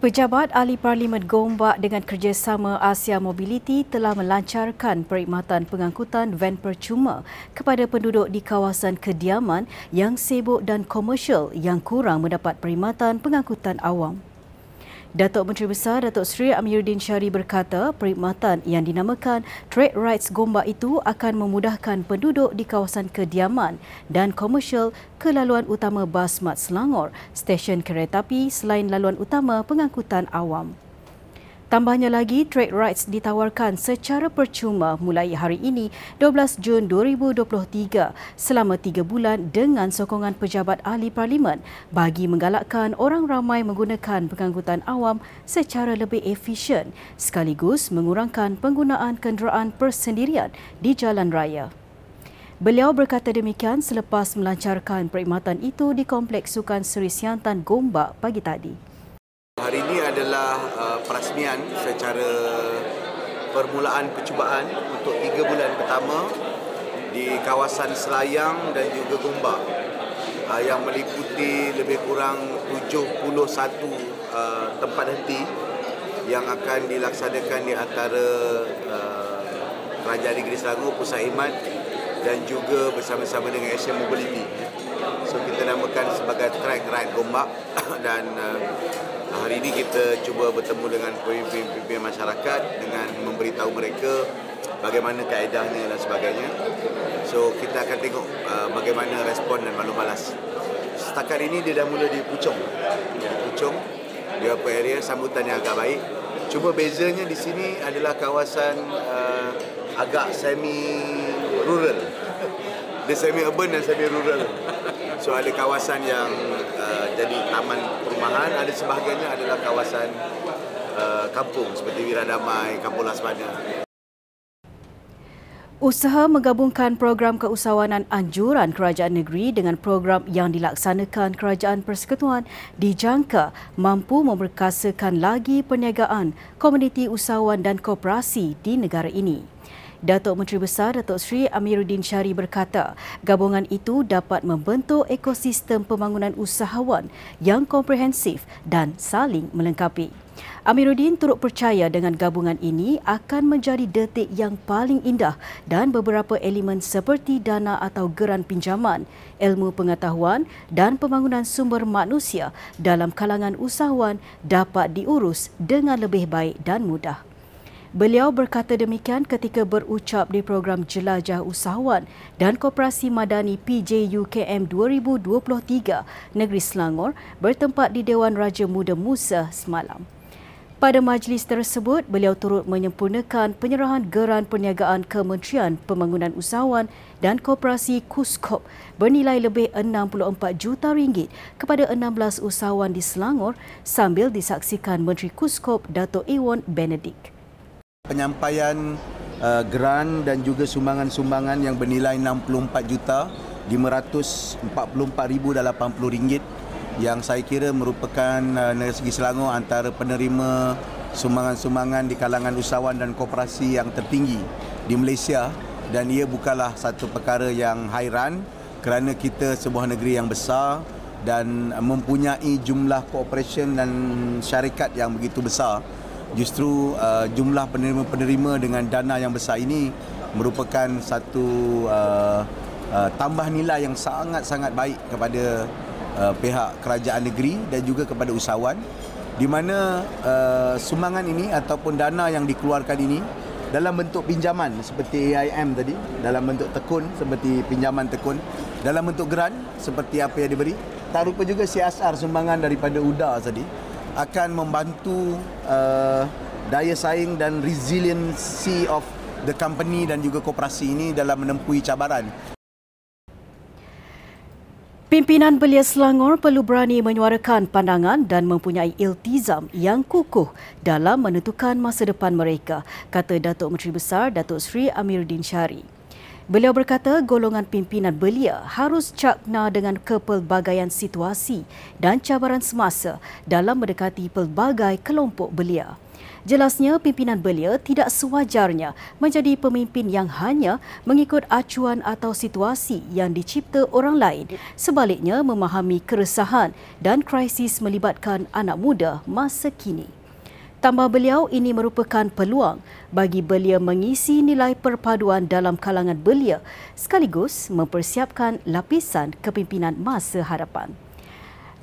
Pejabat Ahli Parlimen Gombak dengan kerjasama Asia Mobility telah melancarkan perkhidmatan pengangkutan van percuma kepada penduduk di kawasan kediaman yang sibuk dan komersial yang kurang mendapat perkhidmatan pengangkutan awam. Datuk Menteri Besar Datuk Seri Amiruddin Syari berkata perkhidmatan yang dinamakan Trade Rights Gombak itu akan memudahkan penduduk di kawasan kediaman dan komersial ke laluan utama Bas Mat Selangor, stesen kereta api selain laluan utama pengangkutan awam. Tambahnya lagi, trade rights ditawarkan secara percuma mulai hari ini 12 Jun 2023 selama 3 bulan dengan sokongan pejabat ahli parlimen bagi menggalakkan orang ramai menggunakan pengangkutan awam secara lebih efisien sekaligus mengurangkan penggunaan kenderaan persendirian di jalan raya. Beliau berkata demikian selepas melancarkan perkhidmatan itu di Kompleks Sukan Seri Siantan Gombak pagi tadi. Hari ini adalah uh, perasmian secara permulaan percubaan untuk tiga bulan pertama di kawasan Selayang dan juga Gombak uh, yang meliputi lebih kurang 71 uh, tempat henti yang akan dilaksanakan di antara uh, Kerajaan Negeri Selangor, Pusat Iman dan juga bersama-sama dengan Asian Mobility. So kita namakan sebagai Track Ride Gombak dan uh, hari ini kita cuba bertemu dengan pemimpin-pemimpin masyarakat dengan memberitahu mereka bagaimana kaedahnya dan sebagainya. So kita akan tengok uh, bagaimana respon dan malu balas. Setakat ini dia dah mula di Puchong. Ya, Puchong di apa area sambutan yang agak baik. Cuma bezanya di sini adalah kawasan uh, agak semi rural. Dia semi urban dan semi rural. So ada kawasan yang uh, jadi taman perumahan, ada sebahagiannya adalah kawasan uh, kampung seperti Wiradamai, Kampung Lasmana. Usaha menggabungkan program keusahawanan anjuran kerajaan negeri dengan program yang dilaksanakan kerajaan persekutuan dijangka mampu memperkasakan lagi perniagaan komuniti usahawan dan koperasi di negara ini. Datuk Menteri Besar Datuk Seri Amiruddin Syari berkata, gabungan itu dapat membentuk ekosistem pembangunan usahawan yang komprehensif dan saling melengkapi. Amiruddin turut percaya dengan gabungan ini akan menjadi detik yang paling indah dan beberapa elemen seperti dana atau geran pinjaman, ilmu pengetahuan dan pembangunan sumber manusia dalam kalangan usahawan dapat diurus dengan lebih baik dan mudah. Beliau berkata demikian ketika berucap di program Jelajah Usahawan dan Koperasi Madani PJUKM 2023 Negeri Selangor bertempat di Dewan Raja Muda Musa semalam. Pada majlis tersebut, beliau turut menyempurnakan penyerahan geran perniagaan Kementerian Pembangunan Usahawan dan Koperasi KUSKOP bernilai lebih 64 juta ringgit kepada 16 usahawan di Selangor sambil disaksikan Menteri KUSKOP Dato' Iwan Benedict penyampaian uh, geran dan juga sumbangan-sumbangan yang bernilai 64 juta 544,080 ringgit yang saya kira merupakan uh, negeri Selangor antara penerima sumbangan-sumbangan di kalangan usahawan dan koperasi yang tertinggi di Malaysia. Dan ia bukanlah satu perkara yang hairan kerana kita sebuah negeri yang besar dan mempunyai jumlah cooperation dan syarikat yang begitu besar justru uh, jumlah penerima-penerima dengan dana yang besar ini merupakan satu uh, uh, tambah nilai yang sangat-sangat baik kepada uh, pihak kerajaan negeri dan juga kepada usahawan. Di mana uh, sumbangan ini ataupun dana yang dikeluarkan ini dalam bentuk pinjaman seperti AIM tadi dalam bentuk tekun seperti pinjaman tekun dalam bentuk geran seperti apa yang diberi tak lupa juga CSR sumbangan daripada UDA tadi akan membantu uh, daya saing dan resiliency of the company dan juga koperasi ini dalam menempuhi cabaran. Pimpinan Belia Selangor perlu berani menyuarakan pandangan dan mempunyai iltizam yang kukuh dalam menentukan masa depan mereka, kata Datuk Menteri Besar Datuk Seri Amiruddin Syari. Beliau berkata golongan pimpinan belia harus cakna dengan kepelbagaian situasi dan cabaran semasa dalam mendekati pelbagai kelompok belia. Jelasnya pimpinan belia tidak sewajarnya menjadi pemimpin yang hanya mengikut acuan atau situasi yang dicipta orang lain. Sebaliknya memahami keresahan dan krisis melibatkan anak muda masa kini. Tambah beliau, ini merupakan peluang bagi belia mengisi nilai perpaduan dalam kalangan belia sekaligus mempersiapkan lapisan kepimpinan masa hadapan.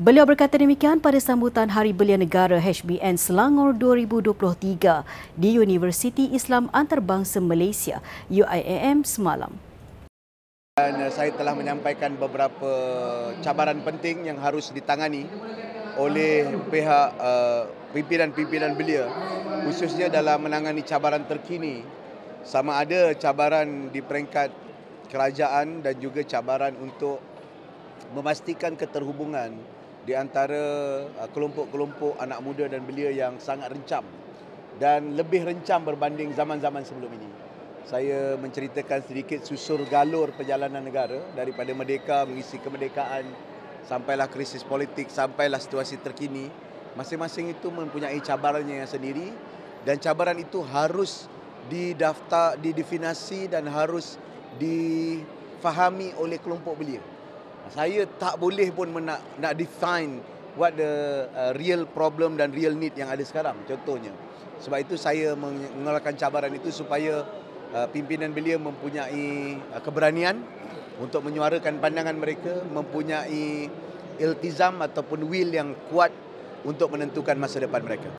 Beliau berkata demikian pada sambutan Hari Belia Negara HBN Selangor 2023 di Universiti Islam Antarabangsa Malaysia UIAM semalam. Dan eh, saya telah menyampaikan beberapa cabaran penting yang harus ditangani oleh pihak uh, pimpinan-pimpinan belia khususnya dalam menangani cabaran terkini sama ada cabaran di peringkat kerajaan dan juga cabaran untuk memastikan keterhubungan di antara uh, kelompok-kelompok anak muda dan belia yang sangat rencam dan lebih rencam berbanding zaman-zaman sebelum ini. Saya menceritakan sedikit susur galur perjalanan negara daripada merdeka mengisi kemerdekaan sampailah krisis politik sampailah situasi terkini. Masing-masing itu mempunyai cabarannya yang sendiri dan cabaran itu harus didaftar, didefinasi dan harus difahami oleh kelompok belia. Saya tak boleh pun nak nak define what the uh, real problem dan real need yang ada sekarang contohnya. Sebab itu saya mengeluarkan cabaran itu supaya uh, pimpinan belia mempunyai uh, keberanian untuk menyuarakan pandangan mereka mempunyai iltizam ataupun will yang kuat untuk menentukan masa depan mereka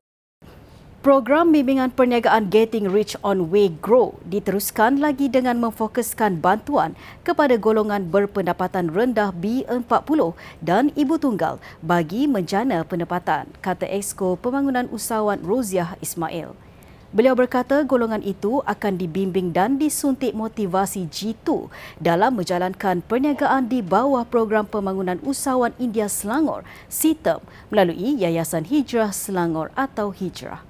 Program bimbingan perniagaan Getting Rich on Way Grow diteruskan lagi dengan memfokuskan bantuan kepada golongan berpendapatan rendah B40 dan ibu tunggal bagi menjana pendapatan, kata Exco Pembangunan Usahawan Roziah Ismail. Beliau berkata golongan itu akan dibimbing dan disuntik motivasi G2 dalam menjalankan perniagaan di bawah program pembangunan usahawan India Selangor, SITEM, melalui Yayasan Hijrah Selangor atau Hijrah.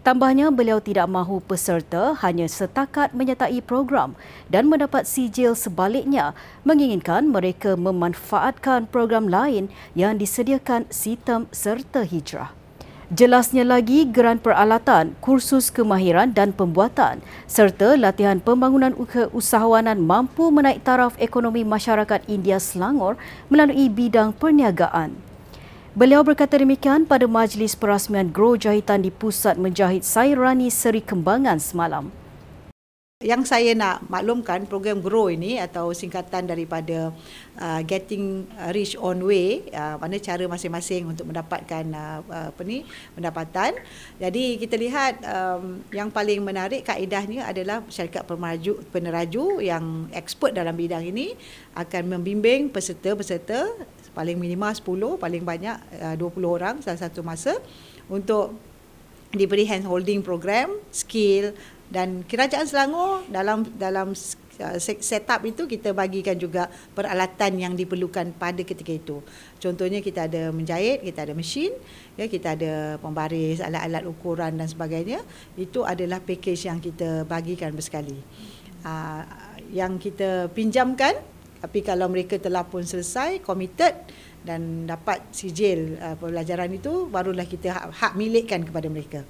Tambahnya, beliau tidak mahu peserta hanya setakat menyertai program dan mendapat sijil sebaliknya menginginkan mereka memanfaatkan program lain yang disediakan sistem serta hijrah. Jelasnya lagi, geran peralatan, kursus kemahiran dan pembuatan serta latihan pembangunan keusahawanan mampu menaik taraf ekonomi masyarakat India Selangor melalui bidang perniagaan. Beliau berkata demikian pada majlis perasmian Grow Jahitan di Pusat Menjahit Sairani Seri Kembangan semalam. Yang saya nak maklumkan program Grow ini atau singkatan daripada uh, Getting Rich on Way, uh, mana cara masing-masing untuk mendapatkan uh, apa ni pendapatan. Jadi kita lihat um, yang paling menarik kaedahnya adalah syarikat pemeraju, peneraju yang expert dalam bidang ini akan membimbing peserta-peserta paling minima 10 paling banyak uh, 20 orang dalam satu masa untuk diberi hand holding program skill dan kerajaan Selangor dalam dalam uh, setup itu kita bagikan juga peralatan yang diperlukan pada ketika itu. Contohnya kita ada menjahit, kita ada mesin, ya kita ada pembaris, alat-alat ukuran dan sebagainya. Itu adalah package yang kita bagikan bersekali. Uh, yang kita pinjamkan tapi kalau mereka telah pun selesai, committed dan dapat sijil uh, pembelajaran itu, barulah kita hak, hak milikkan kepada mereka.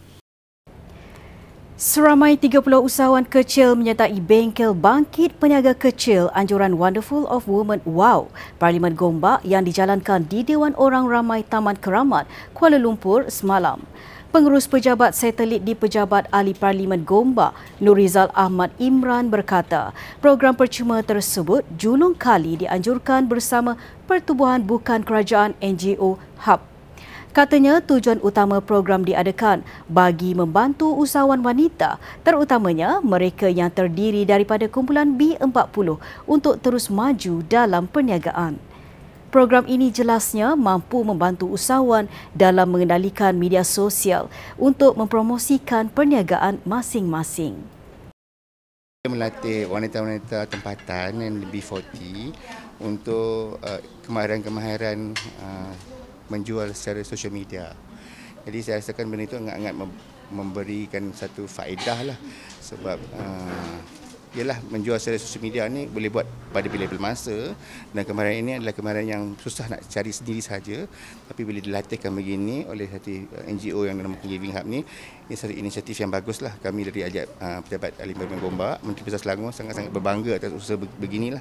Seramai 30 usahawan kecil menyertai bengkel bangkit peniaga kecil anjuran Wonderful of Women WOW Parlimen Gombak yang dijalankan di Dewan Orang Ramai Taman Keramat Kuala Lumpur semalam. Pengurus Pejabat Satelit di Pejabat Ahli Parlimen Gombak, Nurizal Ahmad Imran berkata, program percuma tersebut julung kali dianjurkan bersama Pertubuhan Bukan Kerajaan NGO HUB. Katanya tujuan utama program diadakan bagi membantu usahawan wanita terutamanya mereka yang terdiri daripada kumpulan B40 untuk terus maju dalam perniagaan. Program ini jelasnya mampu membantu usahawan dalam mengendalikan media sosial untuk mempromosikan perniagaan masing-masing. Melatih wanita-wanita tempatan yang lebih 40 untuk uh, kemahiran-kemahiran uh, menjual secara sosial media. Jadi saya rasakan benda itu sangat-sangat memberikan satu faedah lah. Sebab uh, ialah menjual secara sosial media ni boleh buat pada bila-bila masa. Dan kemarin ini adalah kemarin yang susah nak cari sendiri saja tapi bila dilatihkan begini oleh satu uh, NGO yang dinamakan Giving Hub ni ini satu inisiatif yang baguslah kami dari ajak uh, pejabat Alim Bermain Gombak Menteri Besar Selangor sangat-sangat berbangga atas usaha beginilah